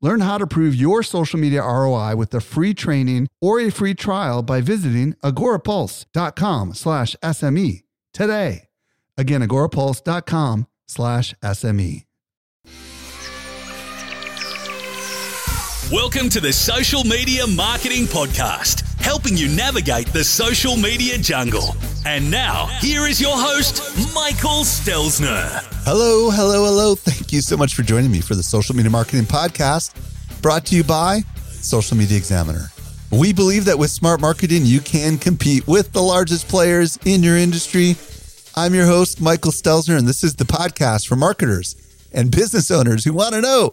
Learn how to prove your social media ROI with a free training or a free trial by visiting agorapulse.com slash SME today. Again, agorapulse.com slash SME. Welcome to the Social Media Marketing Podcast, helping you navigate the social media jungle. And now, here is your host, Michael Stelzner. Hello, hello, hello. Thank you so much for joining me for the Social Media Marketing Podcast, brought to you by Social Media Examiner. We believe that with smart marketing, you can compete with the largest players in your industry. I'm your host, Michael Stelzner, and this is the podcast for marketers and business owners who want to know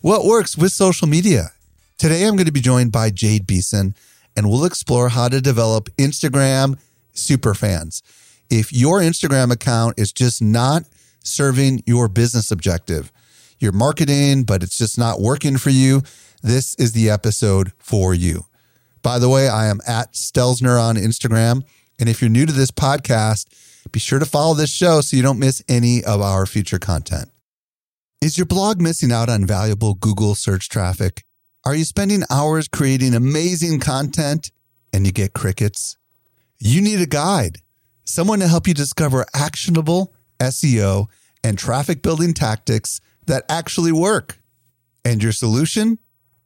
what works with social media. Today, I'm going to be joined by Jade Beason, and we'll explore how to develop Instagram super fans. If your Instagram account is just not serving your business objective, you're marketing, but it's just not working for you, this is the episode for you. By the way, I am at Stelzner on Instagram. And if you're new to this podcast, be sure to follow this show so you don't miss any of our future content. Is your blog missing out on valuable Google search traffic? Are you spending hours creating amazing content and you get crickets? You need a guide, someone to help you discover actionable SEO and traffic building tactics that actually work. And your solution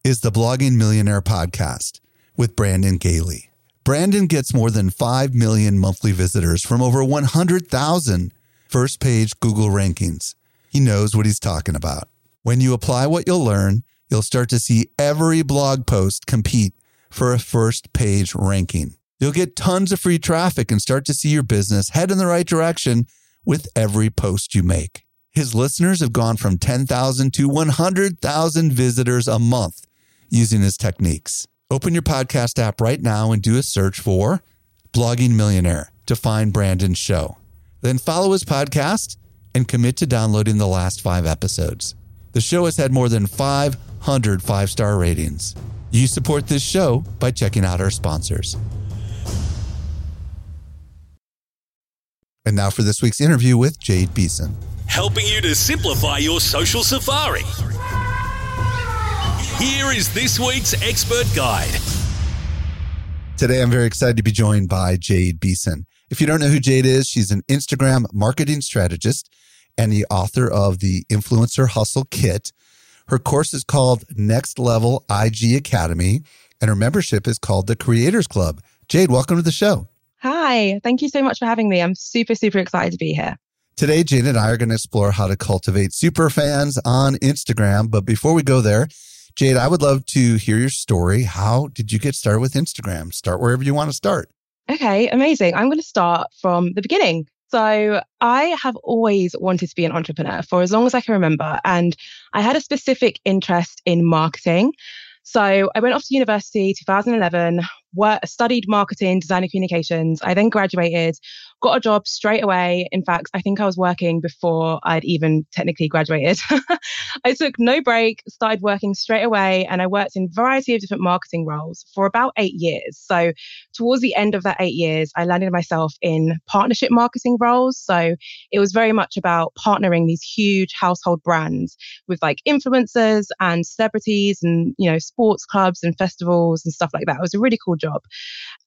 is the Blogging Millionaire podcast with Brandon Gaille. Brandon gets more than 5 million monthly visitors from over 100,000 first page Google rankings. He knows what he's talking about. When you apply what you'll learn, you'll start to see every blog post compete for a first page ranking. You'll get tons of free traffic and start to see your business head in the right direction with every post you make. His listeners have gone from 10,000 to 100,000 visitors a month using his techniques. Open your podcast app right now and do a search for Blogging Millionaire to find Brandon's show. Then follow his podcast and commit to downloading the last five episodes. The show has had more than 500 five star ratings. You support this show by checking out our sponsors. And now for this week's interview with Jade Beason. Helping you to simplify your social safari. Here is this week's expert guide. Today, I'm very excited to be joined by Jade Beason. If you don't know who Jade is, she's an Instagram marketing strategist and the author of the Influencer Hustle Kit. Her course is called Next Level IG Academy, and her membership is called the Creators Club. Jade, welcome to the show. Hi, thank you so much for having me. I'm super, super excited to be here. Today, Jade and I are going to explore how to cultivate super fans on Instagram. But before we go there, Jade, I would love to hear your story. How did you get started with Instagram? Start wherever you want to start. Okay, amazing. I'm going to start from the beginning. So I have always wanted to be an entrepreneur for as long as I can remember. And I had a specific interest in marketing. So I went off to university 2011, worked, studied marketing, design and communications. I then graduated, got a job straight away. In fact, I think I was working before I'd even technically graduated. I took no break, started working straight away, and I worked in a variety of different marketing roles for about eight years. So towards the end of that eight years, I landed myself in partnership marketing roles. So it was very much about partnering these huge household brands with like influencers and celebrities and, you know, sports clubs and festivals and stuff like that. It was a really cool job.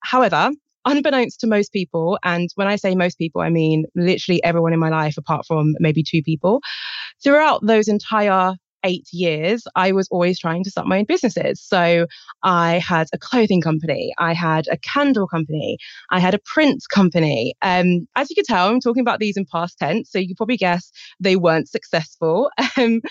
However, unbeknownst to most people, and when I say most people, I mean literally everyone in my life apart from maybe two people, throughout those entire eight years, I was always trying to start my own businesses. So I had a clothing company, I had a candle company, I had a print company. Um, as you can tell, I'm talking about these in past tense, so you probably guess they weren't successful. Um,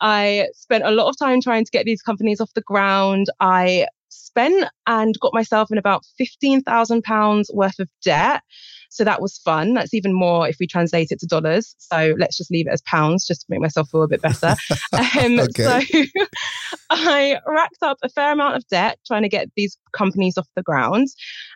I spent a lot of time trying to get these companies off the ground. I spent and got myself in about £15,000 worth of debt. So that was fun. That's even more if we translate it to dollars. So let's just leave it as pounds just to make myself feel a bit better. um, okay. So I racked up a fair amount of debt trying to get these companies off the ground.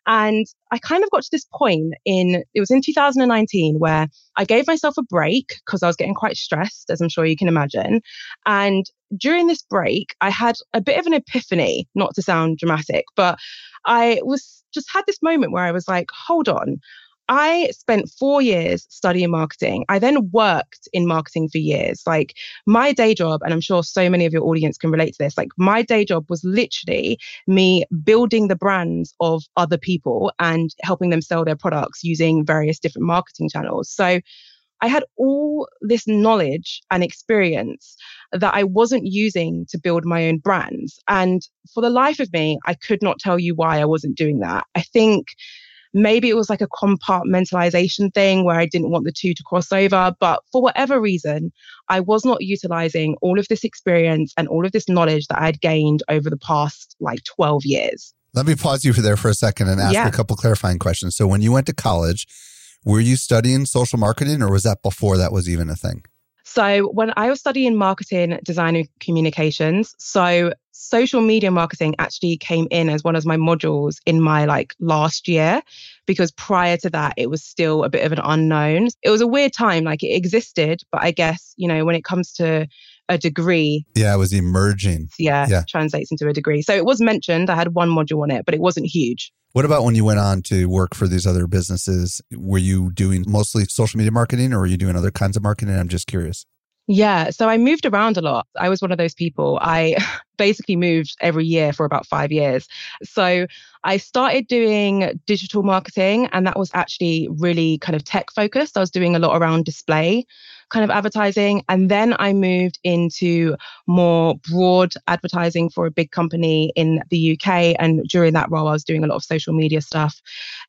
And I kind of got to this point in, it was in 2019 where I gave myself a break because I was getting quite stressed, as I'm sure you can imagine. And during this break, I had a bit of an epiphany, not to sound dramatic, but I was just had this moment where I was like, hold on, I spent four years studying marketing. I then worked in marketing for years. Like my day job, and I'm sure so many of your audience can relate to this, like my day job was literally me building the brands of other people and helping them sell their products using various different marketing channels. So I had all this knowledge and experience that I wasn't using to build my own brands. And for the life of me, I could not tell you why I wasn't doing that. I think Maybe it was like a compartmentalization thing where I didn't want the two to cross over. But for whatever reason, I was not utilizing all of this experience and all of this knowledge that I'd gained over the past like 12 years. Let me pause you for there for a second and ask yeah. a couple clarifying questions. So when you went to college, were you studying social marketing or was that before that was even a thing? So when I was studying marketing, design and communications, so social media marketing actually came in as one of my modules in my like last year because prior to that it was still a bit of an unknown. It was a weird time like it existed but I guess you know when it comes to a degree yeah it was emerging yeah, yeah translates into a degree so it was mentioned I had one module on it but it wasn't huge what about when you went on to work for these other businesses? Were you doing mostly social media marketing or were you doing other kinds of marketing? I'm just curious. Yeah. So I moved around a lot. I was one of those people. I basically moved every year for about five years. So I started doing digital marketing, and that was actually really kind of tech focused. I was doing a lot around display kind of advertising. And then I moved into more broad advertising for a big company in the UK. And during that role, I was doing a lot of social media stuff.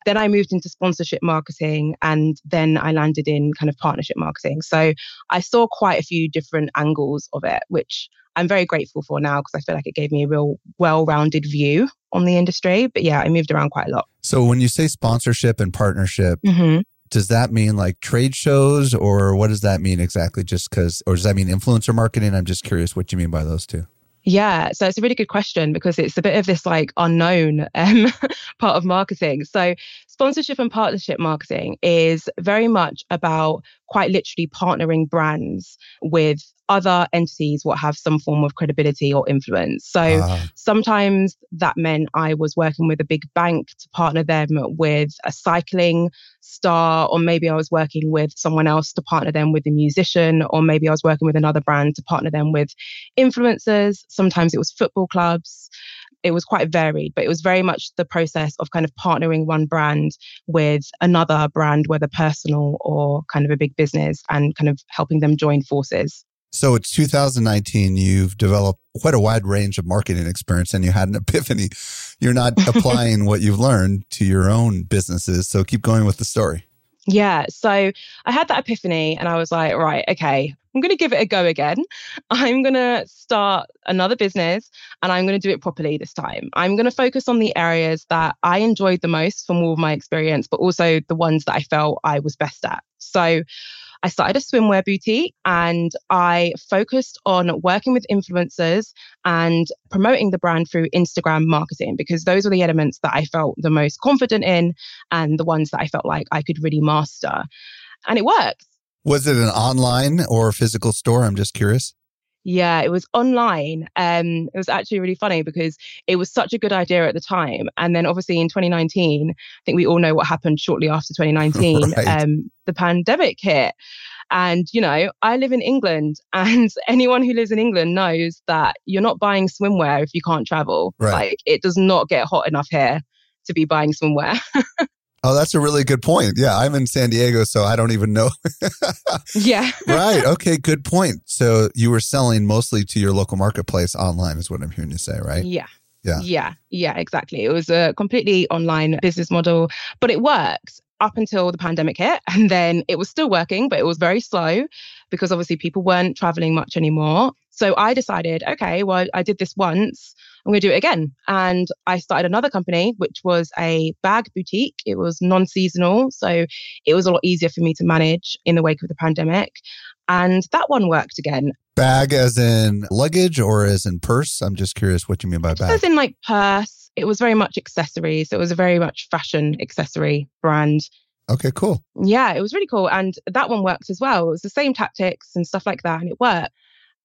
Then I moved into sponsorship marketing and then I landed in kind of partnership marketing. So I saw quite a few different angles of it, which I'm very grateful for now because I feel like it gave me a real well rounded view on the industry. But yeah, I moved around quite a lot. So when you say sponsorship and partnership, mm-hmm does that mean like trade shows or what does that mean exactly? Just because or does that mean influencer marketing? I'm just curious what you mean by those two. Yeah, so it's a really good question because it's a bit of this like unknown um, part of marketing. So, sponsorship and partnership marketing is very much about quite literally partnering brands with other entities what have some form of credibility or influence. So uh. sometimes that meant I was working with a big bank to partner them with a cycling star, or maybe I was working with someone else to partner them with a musician, or maybe I was working with another brand to partner them with influencers. Sometimes it was football clubs it was quite varied, but it was very much the process of kind of partnering one brand with another brand, whether personal or kind of a big business, and kind of helping them join forces. So it's 2019. You've developed quite a wide range of marketing experience and you had an epiphany. You're not applying what you've learned to your own businesses. So keep going with the story. Yeah. So I had that epiphany and I was like, right, okay, I'm going to give it a go again. I'm going to start another business and I'm going to do it properly this time. I'm going to focus on the areas that I enjoyed the most from all of my experience, but also the ones that I felt I was best at. So I started a swimwear boutique and I focused on working with influencers and promoting the brand through Instagram marketing because those were the elements that I felt the most confident in and the ones that I felt like I could really master. And it worked. Was it an online or physical store? I'm just curious. Yeah, it was online. Um, it was actually really funny because it was such a good idea at the time. And then obviously in 2019, I think we all know what happened shortly after 2019. Right. Um, the pandemic hit. And, you know, I live in England, and anyone who lives in England knows that you're not buying swimwear if you can't travel. Right. Like, it does not get hot enough here to be buying swimwear. Oh, that's a really good point. Yeah, I'm in San Diego, so I don't even know. yeah. right. Okay. Good point. So you were selling mostly to your local marketplace online, is what I'm hearing you say, right? Yeah. Yeah. Yeah. Yeah. Exactly. It was a completely online business model, but it worked up until the pandemic hit. And then it was still working, but it was very slow because obviously people weren't traveling much anymore. So I decided, okay, well, I did this once I'm going to do it again. And I started another company, which was a bag boutique. It was non seasonal. So it was a lot easier for me to manage in the wake of the pandemic. And that one worked again. Bag as in luggage or as in purse? I'm just curious what you mean by bag. As in like purse. It was very much accessories. It was a very much fashion accessory brand. Okay, cool. Yeah, it was really cool. And that one worked as well. It was the same tactics and stuff like that. And it worked.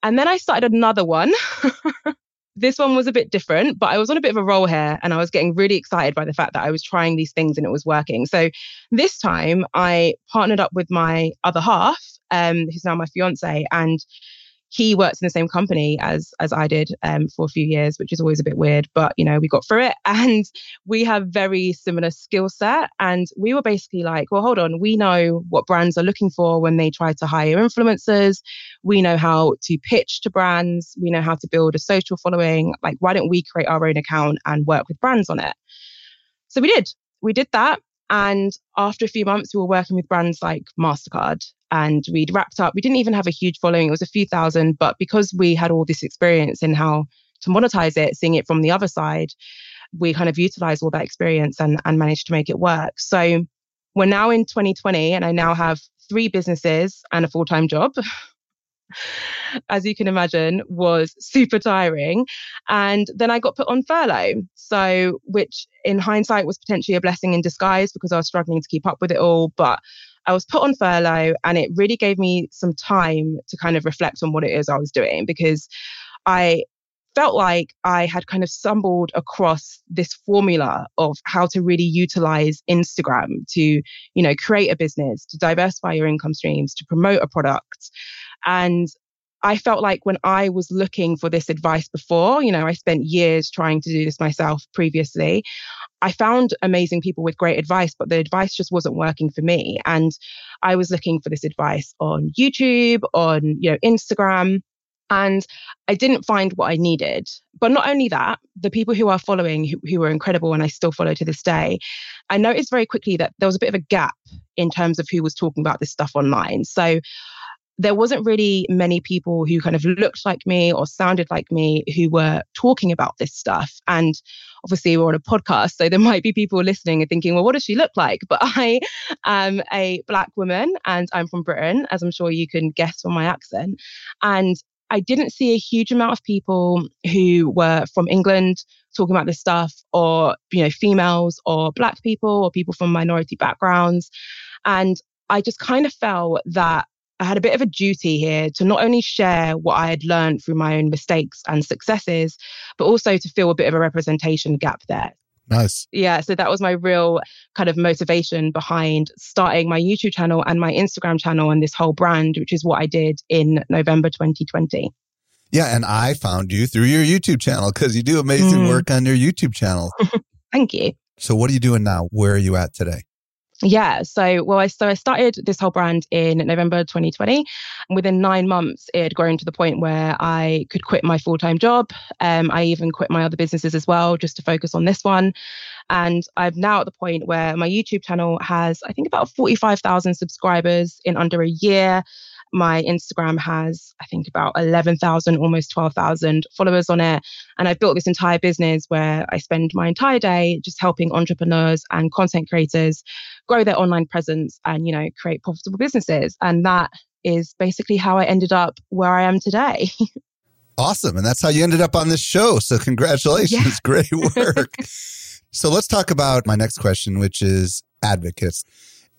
And then I started another one. this one was a bit different, but I was on a bit of a roll here and I was getting really excited by the fact that I was trying these things and it was working. So this time I partnered up with my other half, um, who's now my fiance, and he worked in the same company as as I did um, for a few years, which is always a bit weird, but you know we got through it, and we have very similar skill set. And we were basically like, well, hold on, we know what brands are looking for when they try to hire influencers. We know how to pitch to brands. We know how to build a social following. Like, why don't we create our own account and work with brands on it? So we did. We did that. And after a few months, we were working with brands like MasterCard and we'd wrapped up. We didn't even have a huge following, it was a few thousand, but because we had all this experience in how to monetize it, seeing it from the other side, we kind of utilized all that experience and, and managed to make it work. So we're now in 2020 and I now have three businesses and a full time job. as you can imagine, was super tiring. And then I got put on furlough. So, which in hindsight was potentially a blessing in disguise because I was struggling to keep up with it all. But I was put on furlough and it really gave me some time to kind of reflect on what it is I was doing because I felt like I had kind of stumbled across this formula of how to really utilize Instagram to, you know, create a business, to diversify your income streams, to promote a product. And I felt like when I was looking for this advice before, you know, I spent years trying to do this myself previously. I found amazing people with great advice, but the advice just wasn't working for me. And I was looking for this advice on YouTube, on, you know, Instagram. And I didn't find what I needed. But not only that, the people who are following, who, who were incredible and I still follow to this day, I noticed very quickly that there was a bit of a gap in terms of who was talking about this stuff online. So there wasn't really many people who kind of looked like me or sounded like me who were talking about this stuff. And obviously, we're on a podcast, so there might be people listening and thinking, well, what does she look like? But I am a Black woman and I'm from Britain, as I'm sure you can guess from my accent. And I didn't see a huge amount of people who were from England talking about this stuff, or, you know, females or Black people or people from minority backgrounds. And I just kind of felt that I had a bit of a duty here to not only share what I had learned through my own mistakes and successes, but also to fill a bit of a representation gap there. Nice. Yeah. So that was my real kind of motivation behind starting my YouTube channel and my Instagram channel and this whole brand, which is what I did in November 2020. Yeah. And I found you through your YouTube channel because you do amazing mm. work on your YouTube channel. Thank you. So, what are you doing now? Where are you at today? Yeah. So, well, I so I started this whole brand in November 2020. And Within nine months, it had grown to the point where I could quit my full time job. Um, I even quit my other businesses as well, just to focus on this one. And I'm now at the point where my YouTube channel has, I think, about 45,000 subscribers in under a year my Instagram has, I think, about 11,000, almost 12,000 followers on it. And I've built this entire business where I spend my entire day just helping entrepreneurs and content creators grow their online presence and, you know, create profitable businesses. And that is basically how I ended up where I am today. awesome. And that's how you ended up on this show. So, congratulations. Yeah. Great work. so, let's talk about my next question, which is advocates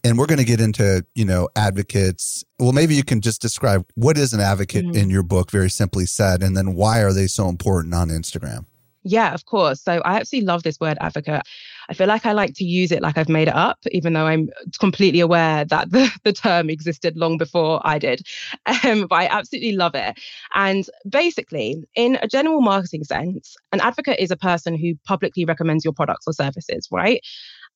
and we're going to get into you know advocates. Well maybe you can just describe what is an advocate mm-hmm. in your book very simply said and then why are they so important on instagram? Yeah of course. So i absolutely love this word advocate. I feel like i like to use it like i've made it up even though i'm completely aware that the, the term existed long before i did. Um, but i absolutely love it. And basically in a general marketing sense an advocate is a person who publicly recommends your products or services right?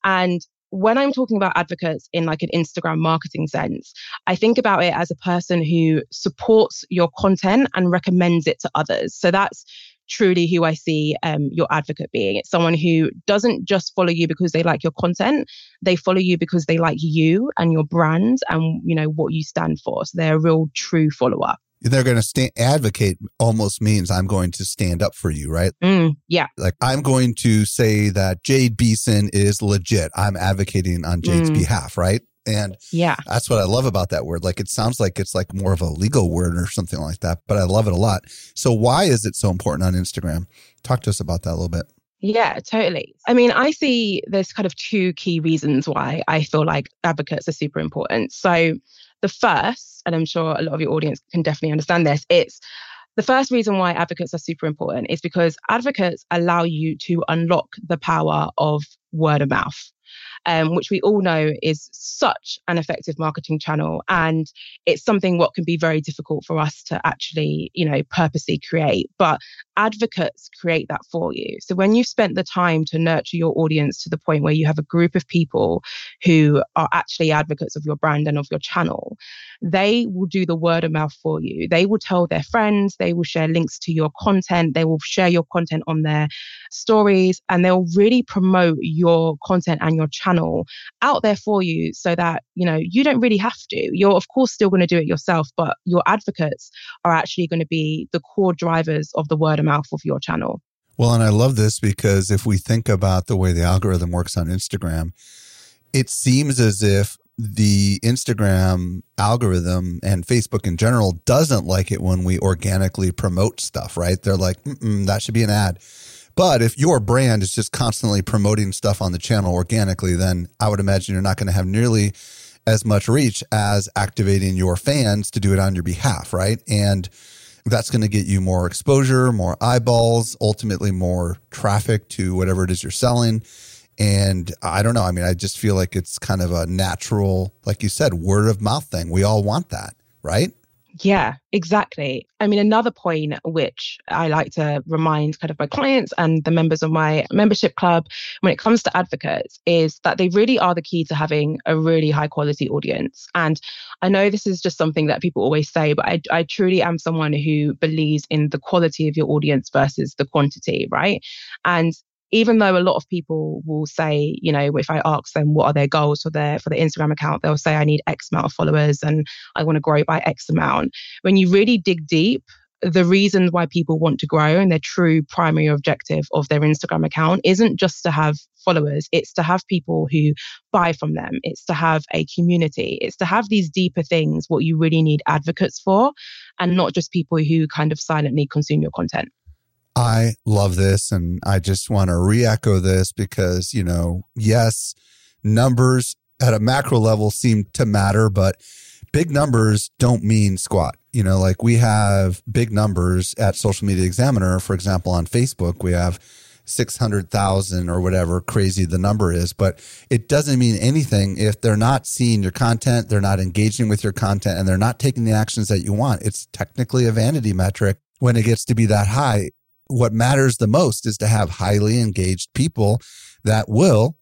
And when I'm talking about advocates in like an Instagram marketing sense, I think about it as a person who supports your content and recommends it to others. So that's truly who I see um, your advocate being. It's someone who doesn't just follow you because they like your content; they follow you because they like you and your brand and you know what you stand for. So they're a real true follower. They're going to stand advocate almost means I'm going to stand up for you, right? Mm, yeah. Like I'm going to say that Jade Beason is legit. I'm advocating on Jade's Mm. behalf, right? And Yeah. that's what I love about that word. Like it sounds like it's like more of a legal word or something like that, but I love it a lot. So why is it so important on Instagram? Talk to us about that a little bit. Yeah, totally. I mean, I see there's kind of two key reasons why I feel like advocates are super important. So, the first, and I'm sure a lot of your audience can definitely understand this, it's the first reason why advocates are super important is because advocates allow you to unlock the power of word of mouth. Um, which we all know is such an effective marketing channel and it's something what can be very difficult for us to actually you know purposely create but advocates create that for you. So when you've spent the time to nurture your audience to the point where you have a group of people who are actually advocates of your brand and of your channel, they will do the word of mouth for you. They will tell their friends, they will share links to your content, they will share your content on their stories, and they'll really promote your content and your channel out there for you so that, you know, you don't really have to. You're of course still going to do it yourself, but your advocates are actually going to be the core drivers of the word of mouth of your channel. Well, and I love this because if we think about the way the algorithm works on Instagram, it seems as if the Instagram algorithm and Facebook in general doesn't like it when we organically promote stuff, right? They're like, that should be an ad. But if your brand is just constantly promoting stuff on the channel organically, then I would imagine you're not going to have nearly as much reach as activating your fans to do it on your behalf, right? And that's going to get you more exposure, more eyeballs, ultimately more traffic to whatever it is you're selling. And I don't know. I mean, I just feel like it's kind of a natural, like you said, word of mouth thing. We all want that, right? Yeah, exactly. I mean, another point which I like to remind kind of my clients and the members of my membership club when it comes to advocates is that they really are the key to having a really high quality audience. And I know this is just something that people always say, but I, I truly am someone who believes in the quality of your audience versus the quantity, right? And even though a lot of people will say, you know, if I ask them what are their goals for their for the Instagram account, they'll say I need X amount of followers and I want to grow by X amount. When you really dig deep, the reason why people want to grow and their true primary objective of their Instagram account isn't just to have followers, it's to have people who buy from them, it's to have a community, it's to have these deeper things, what you really need advocates for, and not just people who kind of silently consume your content. I love this. And I just want to re echo this because, you know, yes, numbers at a macro level seem to matter, but big numbers don't mean squat. You know, like we have big numbers at Social Media Examiner, for example, on Facebook, we have 600,000 or whatever crazy the number is, but it doesn't mean anything if they're not seeing your content, they're not engaging with your content, and they're not taking the actions that you want. It's technically a vanity metric when it gets to be that high. What matters the most is to have highly engaged people that will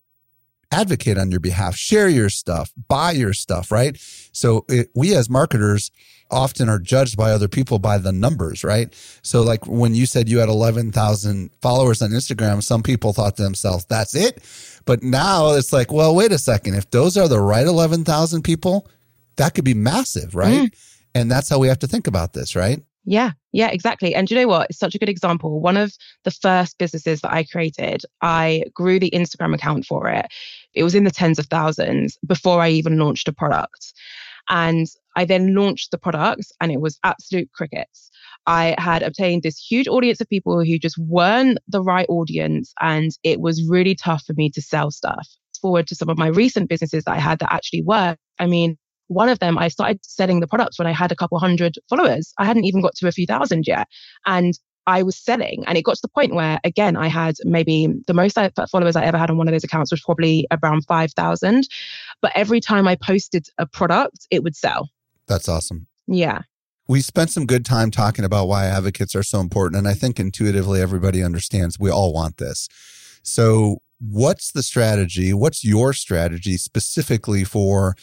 advocate on your behalf, share your stuff, buy your stuff, right? So it, we as marketers often are judged by other people by the numbers, right? So like when you said you had 11,000 followers on Instagram, some people thought to themselves, that's it. But now it's like, well, wait a second. If those are the right 11,000 people, that could be massive, right? Mm. And that's how we have to think about this, right? Yeah, yeah, exactly. And you know what? It's such a good example. One of the first businesses that I created, I grew the Instagram account for it. It was in the tens of thousands before I even launched a product. And I then launched the product and it was absolute crickets. I had obtained this huge audience of people who just weren't the right audience. And it was really tough for me to sell stuff. Forward to some of my recent businesses that I had that actually worked. I mean, one of them, I started selling the products when I had a couple hundred followers. I hadn't even got to a few thousand yet. And I was selling. And it got to the point where, again, I had maybe the most followers I ever had on one of those accounts was probably around 5,000. But every time I posted a product, it would sell. That's awesome. Yeah. We spent some good time talking about why advocates are so important. And I think intuitively everybody understands we all want this. So, what's the strategy? What's your strategy specifically for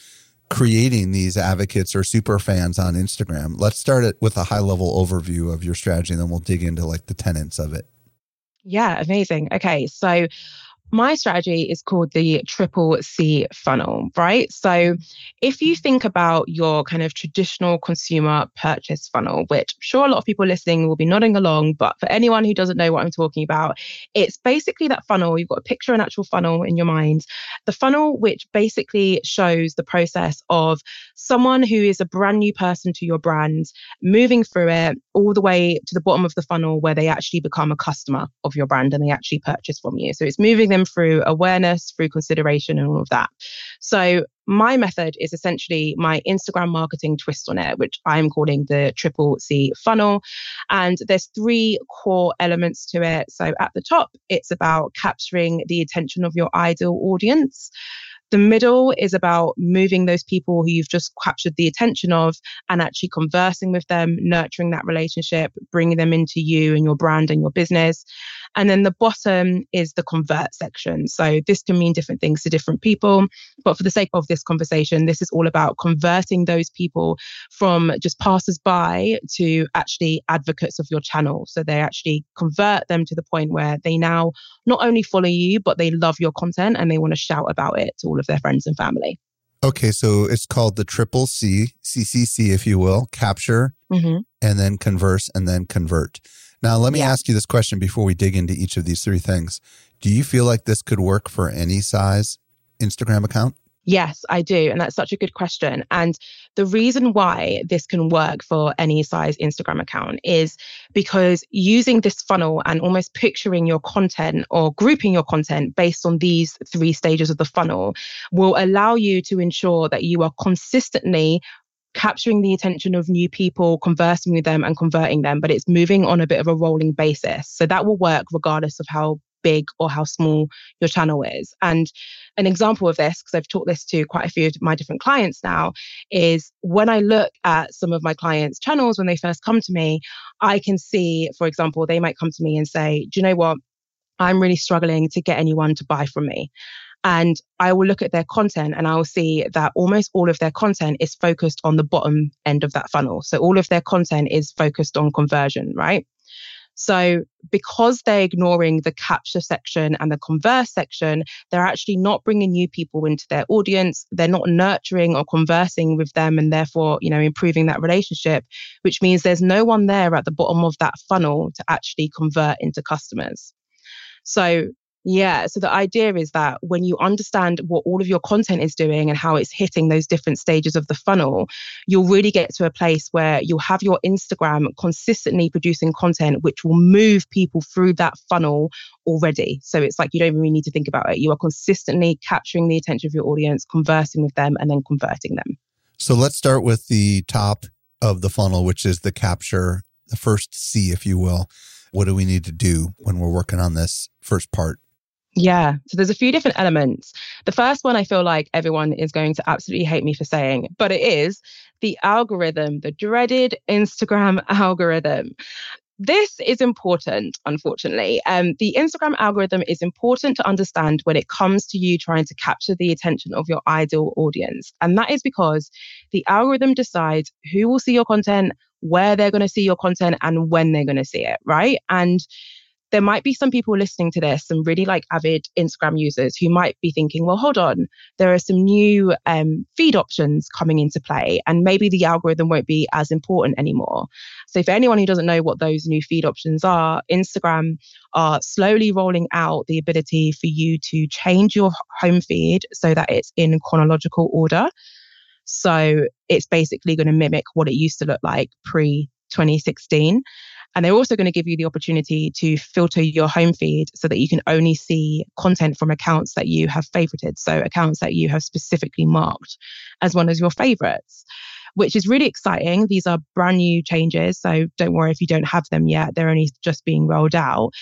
creating these advocates or super fans on Instagram? Let's start it with a high level overview of your strategy and then we'll dig into like the tenets of it. Yeah, amazing. Okay. So, my strategy is called the triple C funnel, right? So if you think about your kind of traditional consumer purchase funnel, which I'm sure a lot of people listening will be nodding along, but for anyone who doesn't know what I'm talking about, it's basically that funnel. You've got a picture an actual funnel in your mind. The funnel, which basically shows the process of someone who is a brand new person to your brand, moving through it all the way to the bottom of the funnel where they actually become a customer of your brand and they actually purchase from you. So it's moving them through awareness, through consideration, and all of that. So my method is essentially my Instagram marketing twist on it, which I'm calling the triple C funnel. And there's three core elements to it. So at the top, it's about capturing the attention of your ideal audience. The middle is about moving those people who you've just captured the attention of and actually conversing with them, nurturing that relationship, bringing them into you and your brand and your business. And then the bottom is the convert section. So this can mean different things to different people. But for the sake of this conversation, this is all about converting those people from just passers by to actually advocates of your channel. So they actually convert them to the point where they now not only follow you, but they love your content and they want to shout about it to all of their friends and family. Okay, so it's called the triple C, CCC, if you will, capture mm-hmm. and then converse and then convert. Now, let me yeah. ask you this question before we dig into each of these three things. Do you feel like this could work for any size Instagram account? Yes, I do. And that's such a good question. And the reason why this can work for any size Instagram account is because using this funnel and almost picturing your content or grouping your content based on these three stages of the funnel will allow you to ensure that you are consistently capturing the attention of new people, conversing with them and converting them, but it's moving on a bit of a rolling basis. So that will work regardless of how big or how small your channel is. And an example of this, because I've taught this to quite a few of my different clients now, is when I look at some of my clients' channels when they first come to me, I can see, for example, they might come to me and say, Do you know what? I'm really struggling to get anyone to buy from me. And I will look at their content and I will see that almost all of their content is focused on the bottom end of that funnel. So all of their content is focused on conversion, right? So because they're ignoring the capture section and the converse section, they're actually not bringing new people into their audience. They're not nurturing or conversing with them and therefore, you know, improving that relationship, which means there's no one there at the bottom of that funnel to actually convert into customers. So yeah. So the idea is that when you understand what all of your content is doing and how it's hitting those different stages of the funnel, you'll really get to a place where you'll have your Instagram consistently producing content which will move people through that funnel already. So it's like you don't really need to think about it. You are consistently capturing the attention of your audience, conversing with them, and then converting them. So let's start with the top of the funnel, which is the capture, the first C, if you will. What do we need to do when we're working on this first part? Yeah. So there's a few different elements. The first one I feel like everyone is going to absolutely hate me for saying, but it is the algorithm, the dreaded Instagram algorithm. This is important, unfortunately. Um, the Instagram algorithm is important to understand when it comes to you trying to capture the attention of your ideal audience. And that is because the algorithm decides who will see your content, where they're going to see your content, and when they're going to see it, right? And there might be some people listening to this, some really like avid Instagram users who might be thinking, well, hold on, there are some new um, feed options coming into play, and maybe the algorithm won't be as important anymore. So, for anyone who doesn't know what those new feed options are, Instagram are slowly rolling out the ability for you to change your home feed so that it's in chronological order. So, it's basically going to mimic what it used to look like pre 2016. And they're also going to give you the opportunity to filter your home feed so that you can only see content from accounts that you have favorited. So accounts that you have specifically marked as one of your favorites, which is really exciting. These are brand new changes. So don't worry if you don't have them yet. They're only just being rolled out.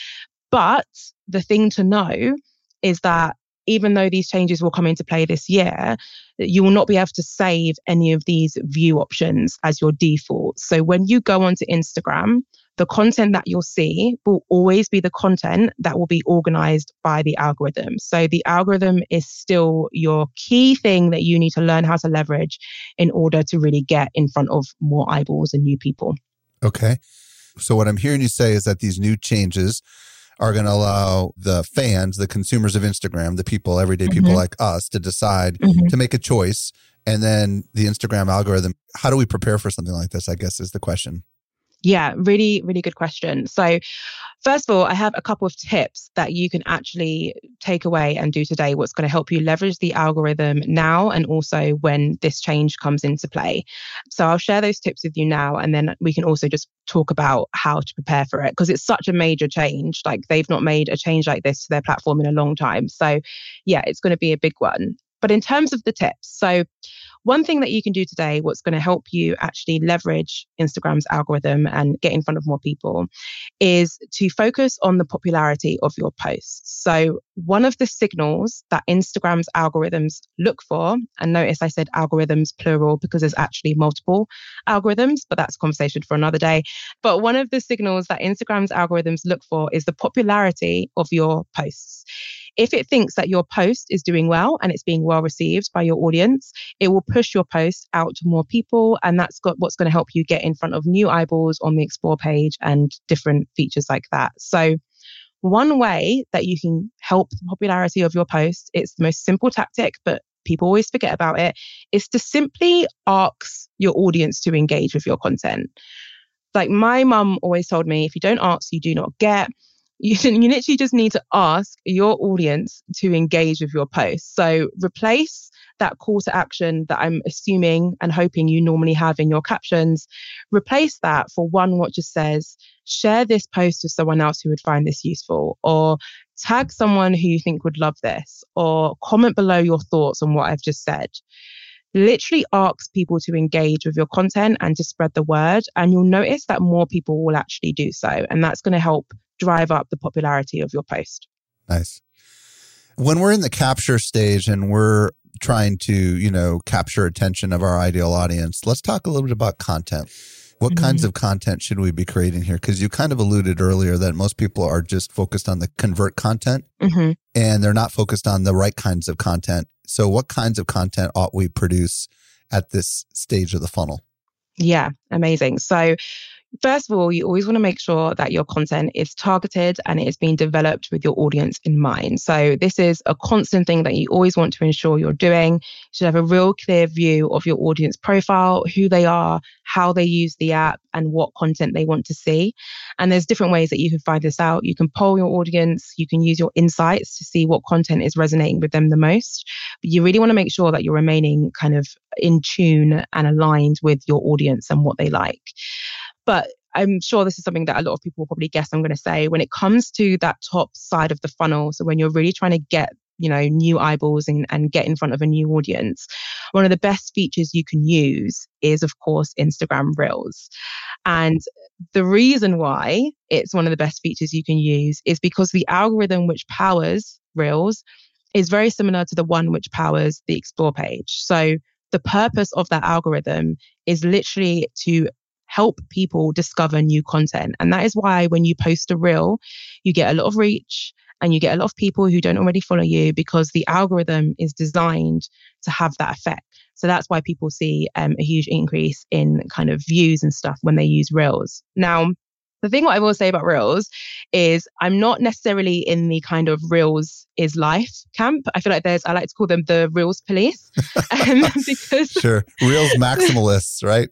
But the thing to know is that even though these changes will come into play this year, you will not be able to save any of these view options as your default. So when you go onto Instagram, the content that you'll see will always be the content that will be organized by the algorithm. So the algorithm is still your key thing that you need to learn how to leverage in order to really get in front of more eyeballs and new people. Okay. So what I'm hearing you say is that these new changes are going to allow the fans, the consumers of Instagram, the people, everyday people mm-hmm. like us to decide mm-hmm. to make a choice. And then the Instagram algorithm, how do we prepare for something like this? I guess is the question. Yeah, really, really good question. So, first of all, I have a couple of tips that you can actually take away and do today, what's going to help you leverage the algorithm now and also when this change comes into play. So, I'll share those tips with you now, and then we can also just talk about how to prepare for it because it's such a major change. Like, they've not made a change like this to their platform in a long time. So, yeah, it's going to be a big one. But in terms of the tips, so one thing that you can do today, what's going to help you actually leverage Instagram's algorithm and get in front of more people, is to focus on the popularity of your posts. So, one of the signals that Instagram's algorithms look for, and notice I said algorithms plural because there's actually multiple algorithms, but that's a conversation for another day. But one of the signals that Instagram's algorithms look for is the popularity of your posts. If it thinks that your post is doing well and it's being well received by your audience, it will push your post out to more people. And that's got what's going to help you get in front of new eyeballs on the explore page and different features like that. So one way that you can help the popularity of your post, it's the most simple tactic, but people always forget about it, is to simply ask your audience to engage with your content. Like my mum always told me, if you don't ask, you do not get you, you literally just need to ask your audience to engage with your post. So replace that call to action that I'm assuming and hoping you normally have in your captions. Replace that for one what just says, share this post with someone else who would find this useful, or tag someone who you think would love this, or comment below your thoughts on what I've just said literally ask people to engage with your content and to spread the word. And you'll notice that more people will actually do so. And that's going to help drive up the popularity of your post. Nice. When we're in the capture stage and we're trying to, you know, capture attention of our ideal audience, let's talk a little bit about content. What mm-hmm. kinds of content should we be creating here? Because you kind of alluded earlier that most people are just focused on the convert content mm-hmm. and they're not focused on the right kinds of content. So, what kinds of content ought we produce at this stage of the funnel? Yeah, amazing. So, First of all, you always want to make sure that your content is targeted and it is being developed with your audience in mind. So, this is a constant thing that you always want to ensure you're doing. You should have a real clear view of your audience profile, who they are, how they use the app, and what content they want to see. And there's different ways that you can find this out. You can poll your audience, you can use your insights to see what content is resonating with them the most. But you really want to make sure that you're remaining kind of in tune and aligned with your audience and what they like. But I'm sure this is something that a lot of people will probably guess I'm going to say when it comes to that top side of the funnel. So when you're really trying to get you know new eyeballs and, and get in front of a new audience one of the best features you can use is of course instagram reels and the reason why it's one of the best features you can use is because the algorithm which powers reels is very similar to the one which powers the explore page so the purpose of that algorithm is literally to help people discover new content. And that is why when you post a reel, you get a lot of reach and you get a lot of people who don't already follow you because the algorithm is designed to have that effect. So that's why people see um, a huge increase in kind of views and stuff when they use reels. Now, the thing what I will say about Reels is I'm not necessarily in the kind of Reels is life camp. I feel like there's I like to call them the Reels police um, because sure Reels maximalists, right?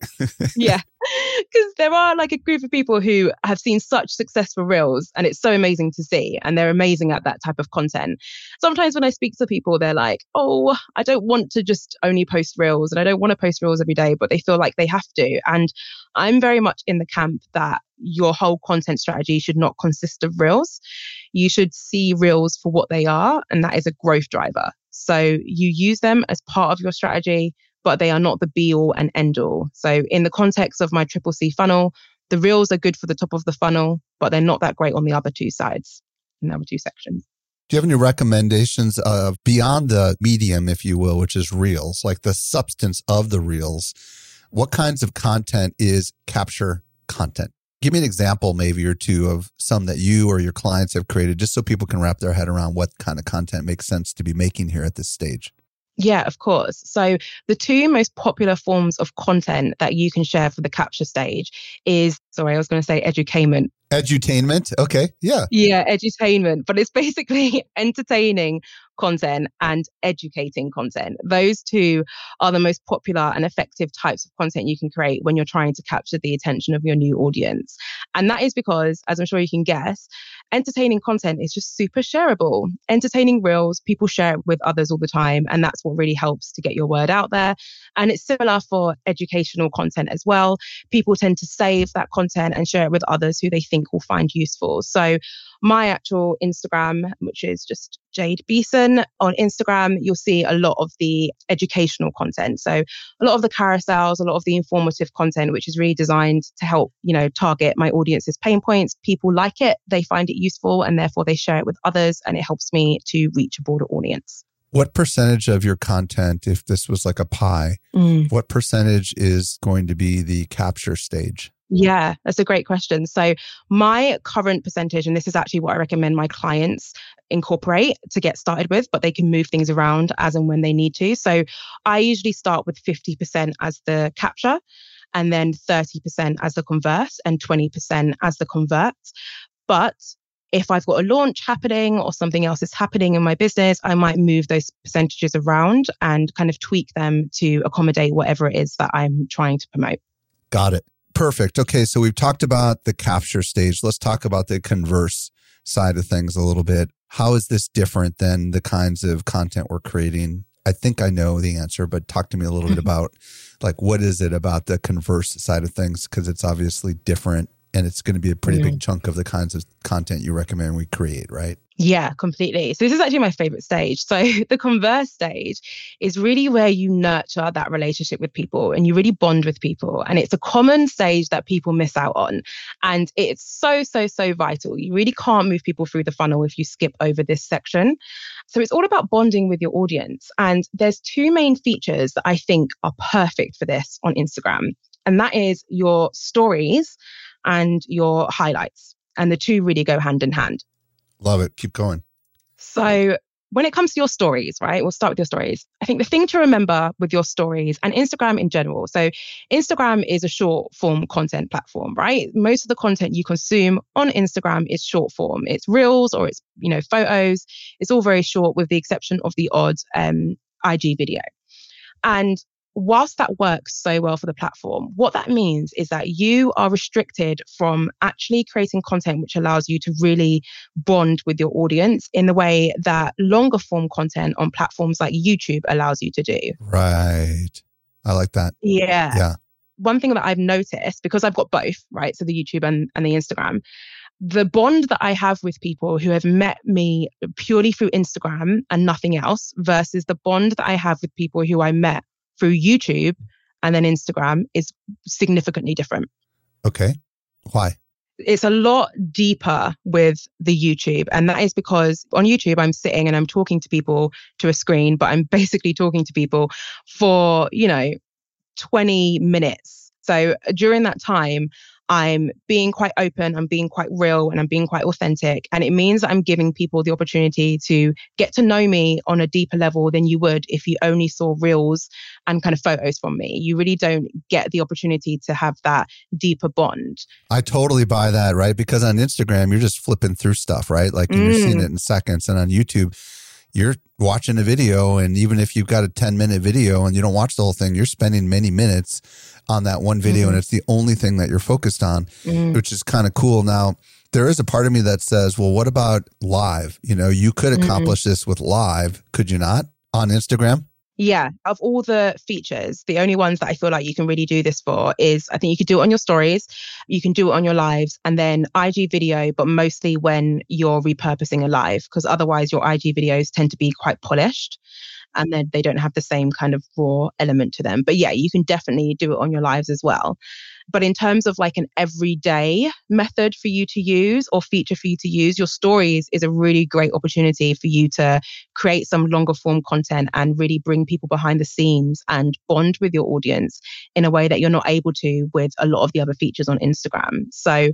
yeah, because there are like a group of people who have seen such successful Reels, and it's so amazing to see, and they're amazing at that type of content. Sometimes when I speak to people, they're like, "Oh, I don't want to just only post Reels, and I don't want to post Reels every day," but they feel like they have to, and I'm very much in the camp that your whole content strategy should not consist of reels. You should see reels for what they are, and that is a growth driver. So you use them as part of your strategy, but they are not the be all and end all. So, in the context of my triple C funnel, the reels are good for the top of the funnel, but they're not that great on the other two sides, in the other two sections. Do you have any recommendations of beyond the medium, if you will, which is reels, like the substance of the reels? What kinds of content is capture content? Give me an example, maybe or two, of some that you or your clients have created, just so people can wrap their head around what kind of content makes sense to be making here at this stage. Yeah, of course. So the two most popular forms of content that you can share for the capture stage is sorry, I was going to say edutainment. Edutainment. Okay. Yeah. Yeah, edutainment, but it's basically entertaining content and educating content. Those two are the most popular and effective types of content you can create when you're trying to capture the attention of your new audience. And that is because, as I'm sure you can guess, entertaining content is just super shareable. Entertaining reels, people share it with others all the time. And that's what really helps to get your word out there. And it's similar for educational content as well. People tend to save that content and share it with others who they think will find useful. So my actual Instagram, which is just Jade Beason on Instagram, you'll see a lot of the educational content. So a lot of the carousels, a lot of the informative content, which is really designed to help, you know, target my audience's pain points. People like it, they find it useful, and therefore they share it with others, and it helps me to reach a broader audience. What percentage of your content, if this was like a pie, mm. what percentage is going to be the capture stage? Yeah, that's a great question. So, my current percentage, and this is actually what I recommend my clients incorporate to get started with, but they can move things around as and when they need to. So, I usually start with 50% as the capture, and then 30% as the converse, and 20% as the convert. But if I've got a launch happening or something else is happening in my business, I might move those percentages around and kind of tweak them to accommodate whatever it is that I'm trying to promote. Got it. Perfect. Okay, so we've talked about the capture stage. Let's talk about the converse side of things a little bit. How is this different than the kinds of content we're creating? I think I know the answer, but talk to me a little bit mm-hmm. about like what is it about the converse side of things because it's obviously different and it's going to be a pretty mm-hmm. big chunk of the kinds of content you recommend we create, right? Yeah, completely. So this is actually my favorite stage. So the converse stage is really where you nurture that relationship with people and you really bond with people. And it's a common stage that people miss out on. And it's so, so, so vital. You really can't move people through the funnel if you skip over this section. So it's all about bonding with your audience. And there's two main features that I think are perfect for this on Instagram. And that is your stories and your highlights. And the two really go hand in hand. Love it. Keep going. So, when it comes to your stories, right? We'll start with your stories. I think the thing to remember with your stories and Instagram in general. So, Instagram is a short form content platform, right? Most of the content you consume on Instagram is short form. It's reels or it's, you know, photos. It's all very short with the exception of the odd um, IG video. And whilst that works so well for the platform, what that means is that you are restricted from actually creating content which allows you to really bond with your audience in the way that longer form content on platforms like YouTube allows you to do. Right. I like that. Yeah. Yeah. One thing that I've noticed because I've got both, right? So the YouTube and, and the Instagram, the bond that I have with people who have met me purely through Instagram and nothing else versus the bond that I have with people who I met through YouTube and then Instagram is significantly different. Okay. Why? It's a lot deeper with the YouTube. And that is because on YouTube, I'm sitting and I'm talking to people to a screen, but I'm basically talking to people for, you know, 20 minutes. So during that time, I'm being quite open, I'm being quite real, and I'm being quite authentic. And it means that I'm giving people the opportunity to get to know me on a deeper level than you would if you only saw reels and kind of photos from me. You really don't get the opportunity to have that deeper bond. I totally buy that, right? Because on Instagram, you're just flipping through stuff, right? Like mm. you're seeing mm. it in seconds. And on YouTube, you're watching a video and even if you've got a 10 minute video and you don't watch the whole thing you're spending many minutes on that one video mm-hmm. and it's the only thing that you're focused on, mm-hmm. which is kind of cool. Now, there is a part of me that says, well, what about live? You know, you could mm-hmm. accomplish mm-hmm. this with live, could you not on Instagram? Yeah, of all the features, the only ones that I feel like you can really do this for is I think you could do it on your stories, you can do it on your lives, and then IG video, but mostly when you're repurposing a live, because otherwise your IG videos tend to be quite polished and then they don't have the same kind of raw element to them. But yeah, you can definitely do it on your lives as well. But in terms of like an everyday method for you to use or feature for you to use, your stories is a really great opportunity for you to create some longer form content and really bring people behind the scenes and bond with your audience in a way that you're not able to with a lot of the other features on Instagram. So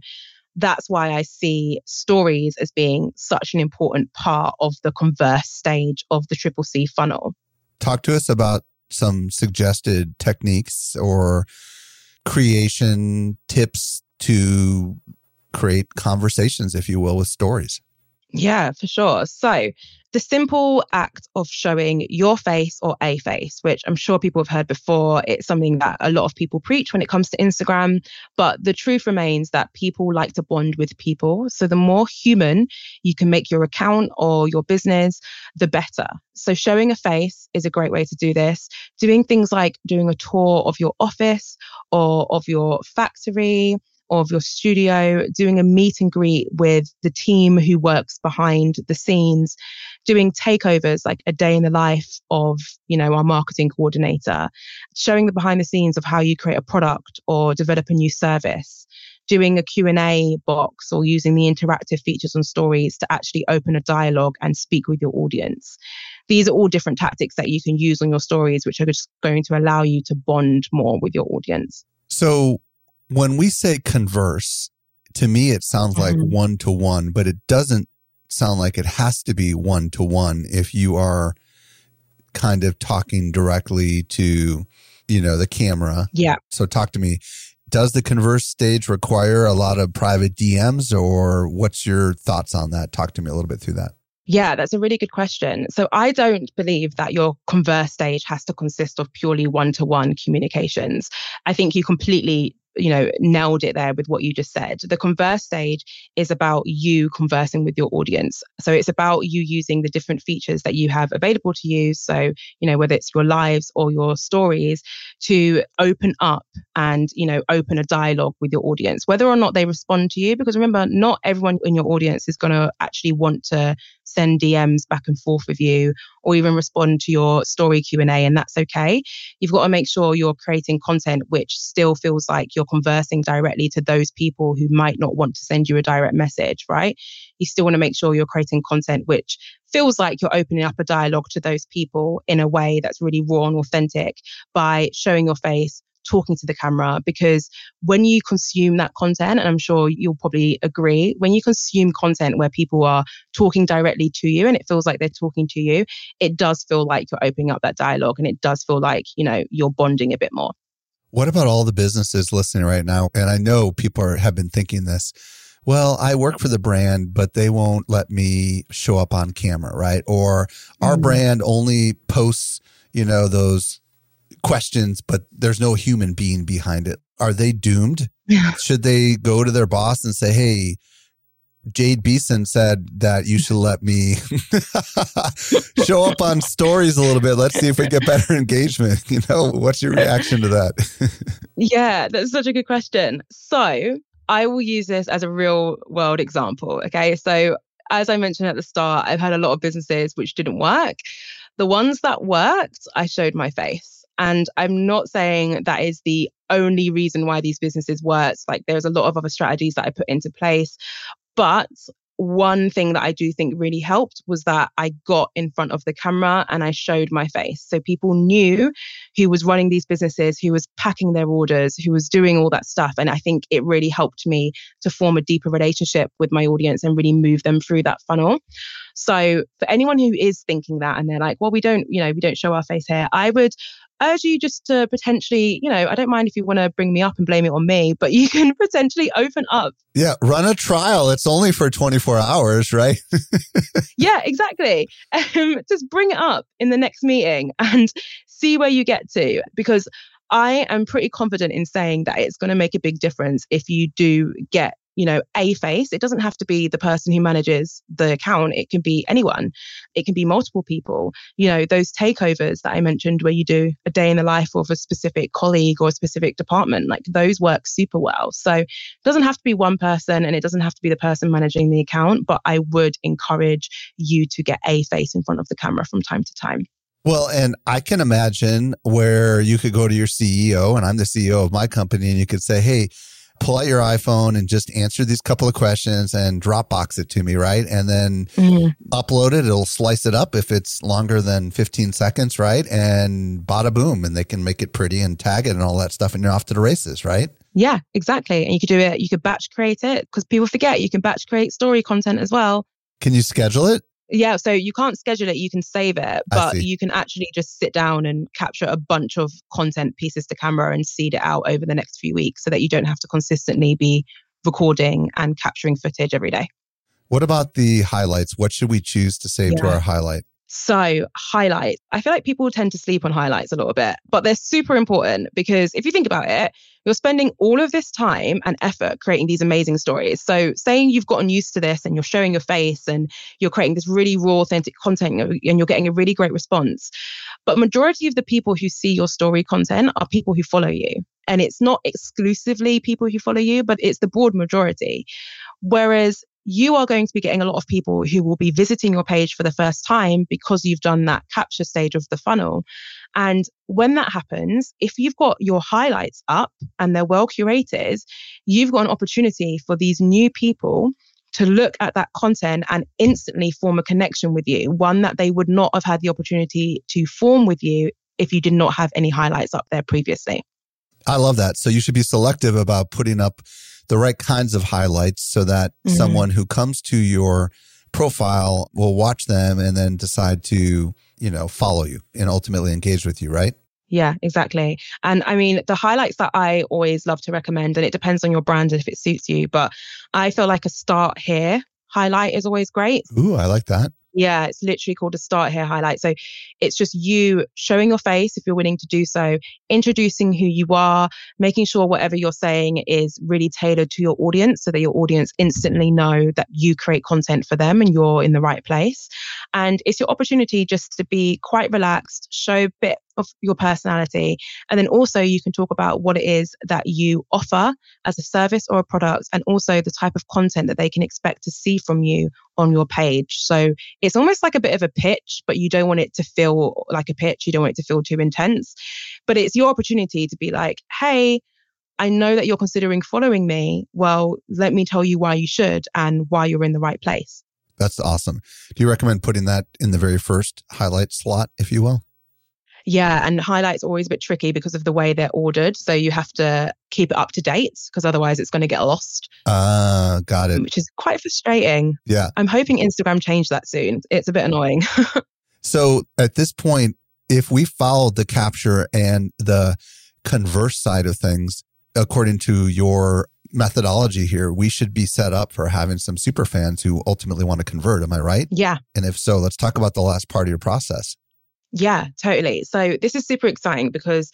that's why I see stories as being such an important part of the converse stage of the triple C funnel. Talk to us about some suggested techniques or creation tips to create conversations, if you will, with stories. Yeah, for sure. So, the simple act of showing your face or a face, which I'm sure people have heard before, it's something that a lot of people preach when it comes to Instagram. But the truth remains that people like to bond with people. So, the more human you can make your account or your business, the better. So, showing a face is a great way to do this. Doing things like doing a tour of your office or of your factory of your studio, doing a meet and greet with the team who works behind the scenes, doing takeovers like a day in the life of, you know, our marketing coordinator, showing the behind the scenes of how you create a product or develop a new service doing a q&a box or using the interactive features on stories to actually open a dialogue and speak with your audience. These are all different tactics that you can use on your stories which are just going to allow you to bond more with your audience. So when we say converse, to me, it sounds like one to one, but it doesn't sound like it has to be one to one if you are kind of talking directly to, you know, the camera. Yeah. So talk to me. Does the converse stage require a lot of private DMs or what's your thoughts on that? Talk to me a little bit through that. Yeah, that's a really good question. So I don't believe that your converse stage has to consist of purely one to one communications. I think you completely you know, nailed it there with what you just said. The converse stage is about you conversing with your audience. So it's about you using the different features that you have available to you. So, you know, whether it's your lives or your stories to open up and, you know, open a dialogue with your audience, whether or not they respond to you. Because remember, not everyone in your audience is going to actually want to send DMs back and forth with you or even respond to your story Q&A and that's okay. You've got to make sure you're creating content which still feels like you're conversing directly to those people who might not want to send you a direct message, right? You still want to make sure you're creating content which feels like you're opening up a dialogue to those people in a way that's really raw and authentic by showing your face, talking to the camera because when you consume that content, and I'm sure you'll probably agree, when you consume content where people are talking directly to you and it feels like they're talking to you, it does feel like you're opening up that dialogue and it does feel like, you know, you're bonding a bit more. What about all the businesses listening right now? And I know people are, have been thinking this. Well, I work for the brand, but they won't let me show up on camera, right? Or our mm-hmm. brand only posts, you know, those questions, but there's no human being behind it. Are they doomed? Should they go to their boss and say, Hey, Jade Beason said that you should let me show up on stories a little bit. Let's see if we get better engagement. You know, what's your reaction to that? yeah, that's such a good question. So I will use this as a real world example. Okay. So as I mentioned at the start, I've had a lot of businesses which didn't work. The ones that worked, I showed my face. And I'm not saying that is the only reason why these businesses work. Like there's a lot of other strategies that I put into place. But one thing that I do think really helped was that I got in front of the camera and I showed my face. So people knew who was running these businesses, who was packing their orders, who was doing all that stuff. And I think it really helped me to form a deeper relationship with my audience and really move them through that funnel. So for anyone who is thinking that and they're like, well, we don't, you know, we don't show our face here, I would urge you just to potentially, you know, I don't mind if you want to bring me up and blame it on me, but you can potentially open up. Yeah, run a trial. It's only for 24 hours, right? yeah, exactly. Um, just bring it up in the next meeting and see where you get to because I am pretty confident in saying that it's going to make a big difference if you do get you know, a face. It doesn't have to be the person who manages the account. It can be anyone. It can be multiple people. You know, those takeovers that I mentioned where you do a day in the life of a specific colleague or a specific department, like those work super well. So it doesn't have to be one person and it doesn't have to be the person managing the account, but I would encourage you to get a face in front of the camera from time to time. Well, and I can imagine where you could go to your CEO, and I'm the CEO of my company, and you could say, Hey, pull out your iPhone and just answer these couple of questions and Dropbox it to me, right? And then mm-hmm. upload it. It'll slice it up if it's longer than 15 seconds, right? And bada boom, and they can make it pretty and tag it and all that stuff, and you're off to the races, right? Yeah, exactly. And you could do it, you could batch create it because people forget you can batch create story content as well. Can you schedule it? Yeah, so you can't schedule it, you can save it, but you can actually just sit down and capture a bunch of content pieces to camera and seed it out over the next few weeks so that you don't have to consistently be recording and capturing footage every day. What about the highlights? What should we choose to save yeah. to our highlight? So, highlights. I feel like people tend to sleep on highlights a little bit, but they're super important because if you think about it, you're spending all of this time and effort creating these amazing stories. So, saying you've gotten used to this and you're showing your face and you're creating this really raw, authentic content and you're getting a really great response. But majority of the people who see your story content are people who follow you. And it's not exclusively people who follow you, but it's the broad majority. Whereas you are going to be getting a lot of people who will be visiting your page for the first time because you've done that capture stage of the funnel. And when that happens, if you've got your highlights up and they're well curated, you've got an opportunity for these new people to look at that content and instantly form a connection with you, one that they would not have had the opportunity to form with you if you did not have any highlights up there previously. I love that. So you should be selective about putting up the right kinds of highlights so that mm-hmm. someone who comes to your profile will watch them and then decide to, you know, follow you and ultimately engage with you, right? Yeah, exactly. And I mean, the highlights that I always love to recommend, and it depends on your brand if it suits you, but I feel like a start here highlight is always great. Ooh, I like that. Yeah, it's literally called a start here highlight. So it's just you showing your face if you're willing to do so, introducing who you are, making sure whatever you're saying is really tailored to your audience so that your audience instantly know that you create content for them and you're in the right place. And it's your opportunity just to be quite relaxed, show a bit of your personality. And then also you can talk about what it is that you offer as a service or a product, and also the type of content that they can expect to see from you on your page. So it's almost like a bit of a pitch, but you don't want it to feel like a pitch. You don't want it to feel too intense. But it's your opportunity to be like, hey, I know that you're considering following me. Well, let me tell you why you should and why you're in the right place. That's awesome. Do you recommend putting that in the very first highlight slot, if you will? Yeah, and highlights always a bit tricky because of the way they're ordered. So you have to keep it up to date because otherwise it's going to get lost. Ah, uh, got it. Which is quite frustrating. Yeah. I'm hoping Instagram changed that soon. It's a bit annoying. so at this point, if we followed the capture and the converse side of things, according to your methodology here, we should be set up for having some super fans who ultimately want to convert. Am I right? Yeah. And if so, let's talk about the last part of your process. Yeah, totally. So this is super exciting because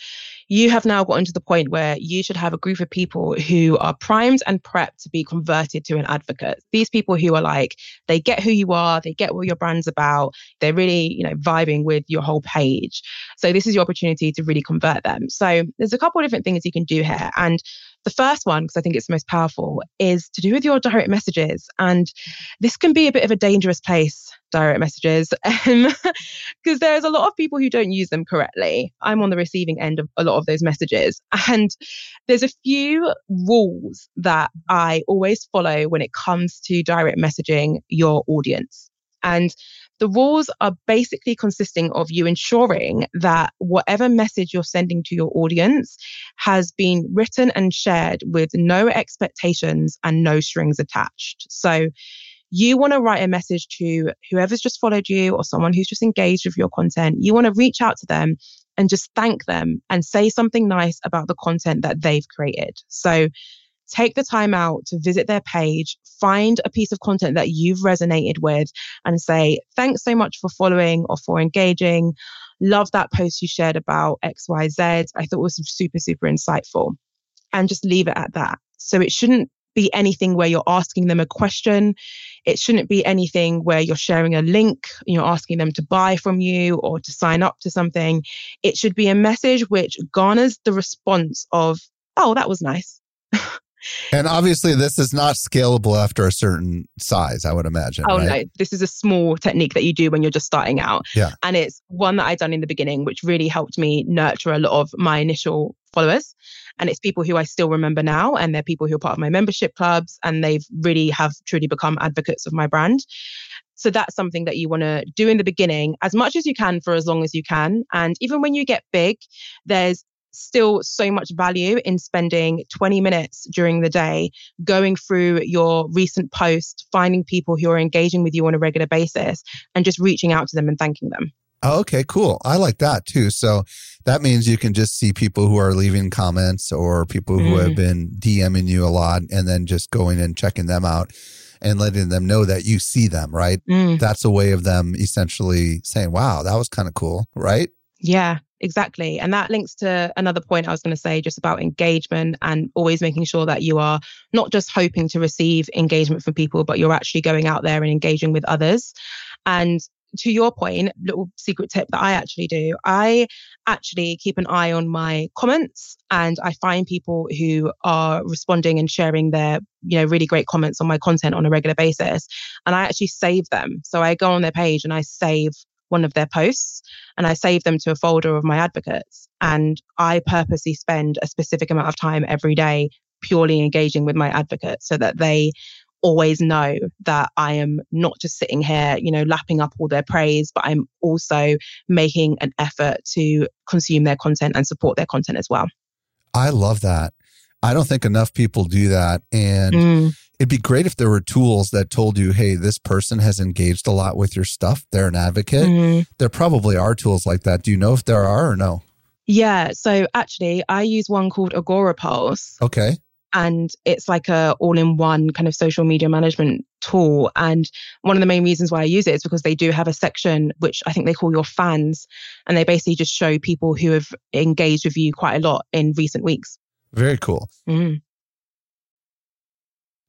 you have now gotten to the point where you should have a group of people who are primed and prepped to be converted to an advocate. These people who are like, they get who you are, they get what your brand's about, they're really, you know, vibing with your whole page. So this is your opportunity to really convert them. So there's a couple of different things you can do here. And the first one, because I think it's the most powerful, is to do with your direct messages. And this can be a bit of a dangerous place, direct messages, because um, there's a lot of people who don't use them correctly. I'm on the receiving end of a lot of those messages. And there's a few rules that I always follow when it comes to direct messaging your audience. And the rules are basically consisting of you ensuring that whatever message you're sending to your audience has been written and shared with no expectations and no strings attached. So you want to write a message to whoever's just followed you or someone who's just engaged with your content. You want to reach out to them and just thank them and say something nice about the content that they've created. So take the time out to visit their page, find a piece of content that you've resonated with, and say, Thanks so much for following or for engaging. Love that post you shared about XYZ. I thought it was super, super insightful. And just leave it at that. So it shouldn't be anything where you're asking them a question. It shouldn't be anything where you're sharing a link, you're asking them to buy from you or to sign up to something. It should be a message which garners the response of, oh, that was nice. And obviously, this is not scalable after a certain size, I would imagine. Oh, right? no. This is a small technique that you do when you're just starting out. Yeah. And it's one that I done in the beginning, which really helped me nurture a lot of my initial followers. And it's people who I still remember now. And they're people who are part of my membership clubs. And they've really have truly become advocates of my brand. So that's something that you want to do in the beginning as much as you can for as long as you can. And even when you get big, there's still so much value in spending 20 minutes during the day going through your recent post, finding people who are engaging with you on a regular basis, and just reaching out to them and thanking them. Oh, okay, cool. I like that too. So that means you can just see people who are leaving comments or people who have Mm. been DMing you a lot and then just going and checking them out and letting them know that you see them, right? Mm. That's a way of them essentially saying, wow, that was kind of cool, right? Yeah, exactly. And that links to another point I was going to say just about engagement and always making sure that you are not just hoping to receive engagement from people, but you're actually going out there and engaging with others. And to your point, little secret tip that I actually do, I actually keep an eye on my comments and I find people who are responding and sharing their, you know, really great comments on my content on a regular basis. And I actually save them. So I go on their page and I save one of their posts and I save them to a folder of my advocates. And I purposely spend a specific amount of time every day purely engaging with my advocates so that they always know that I am not just sitting here, you know, lapping up all their praise, but I'm also making an effort to consume their content and support their content as well. I love that. I don't think enough people do that. And Mm, it'd be great if there were tools that told you, hey, this person has engaged a lot with your stuff. They're an advocate. mhm. There probably are tools like that. Do you know if there are or no? Yeah. So actually, I use one called Agorapulse. Okay. and it's like a all-in-one kind of social media management tool and one of the main reasons why i use it is because they do have a section which i think they call your fans and they basically just show people who have engaged with you quite a lot in recent weeks Very cool. Mhm.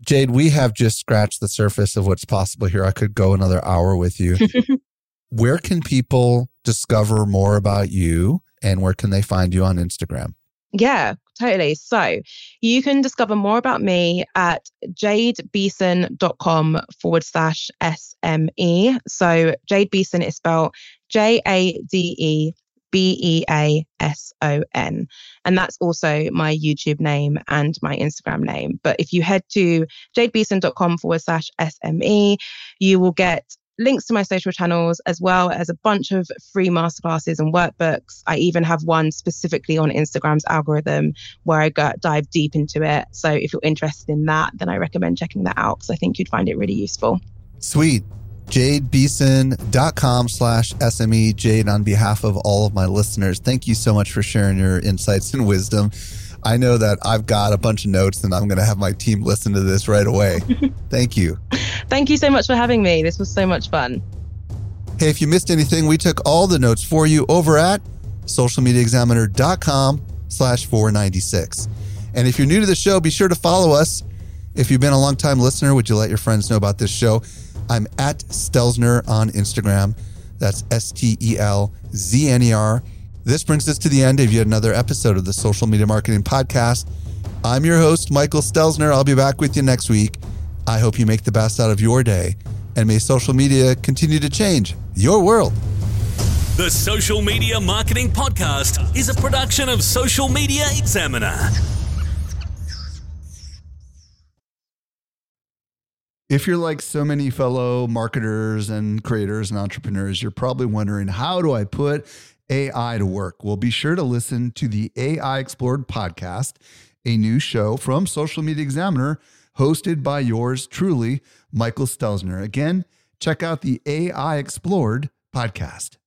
Jade, we have just scratched the surface of what's possible here. I could go another hour with you. where can people discover more about you and where can they find you on Instagram? Yeah, totally. So you can discover more about me at jadebeason.com forward slash SME. So Jade Beason is spelled J A D E B E A S O N. And that's also my YouTube name and my Instagram name. But if you head to jadebeason.com forward slash SME, you will get links to my social channels as well as a bunch of free masterclasses and workbooks. I even have one specifically on Instagram's algorithm where I go dive deep into it. So if you're interested in that, then I recommend checking that out because I think you'd find it really useful. Sweet. jadebeason.com slash SME. Jade, on behalf of all of my listeners, thank you so much for sharing your insights and wisdom. I know that I've got a bunch of notes and I'm going to have my team listen to this right away. thank you. Thank you so much for having me. This was so much fun. Hey, if you missed anything, we took all the notes for you over at socialmediaexaminer.com slash 496. And if you're new to the show, be sure to follow us. If you've been a long time listener, would you let your friends know about this show? I'm at Stelzner on Instagram. That's S T E L Z N E R. This brings us to the end of yet another episode of the Social Media Marketing Podcast. I'm your host, Michael Stelzner. I'll be back with you next week. I hope you make the best out of your day, and may social media continue to change your world. The Social Media Marketing Podcast is a production of Social Media Examiner. If you're like so many fellow marketers and creators and entrepreneurs, you're probably wondering, how do I put AI to work? Well, be sure to listen to the AI Explored podcast, a new show from Social Media Examiner, hosted by yours truly, Michael Stelzner. Again, check out the AI Explored podcast.